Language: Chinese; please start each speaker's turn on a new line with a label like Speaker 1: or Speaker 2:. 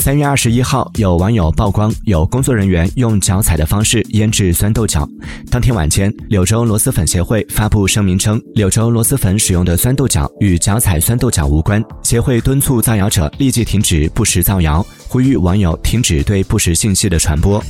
Speaker 1: 三月二十一号有网友曝光有工作人员用脚踩的方式腌制酸豆角。当天晚间柳州螺蛳粉协会发布声明称柳州螺蛳粉使用的酸豆角与脚踩酸豆角无关协会敦促造谣者立即停止不实造谣呼吁网友停止对不实信息的传播。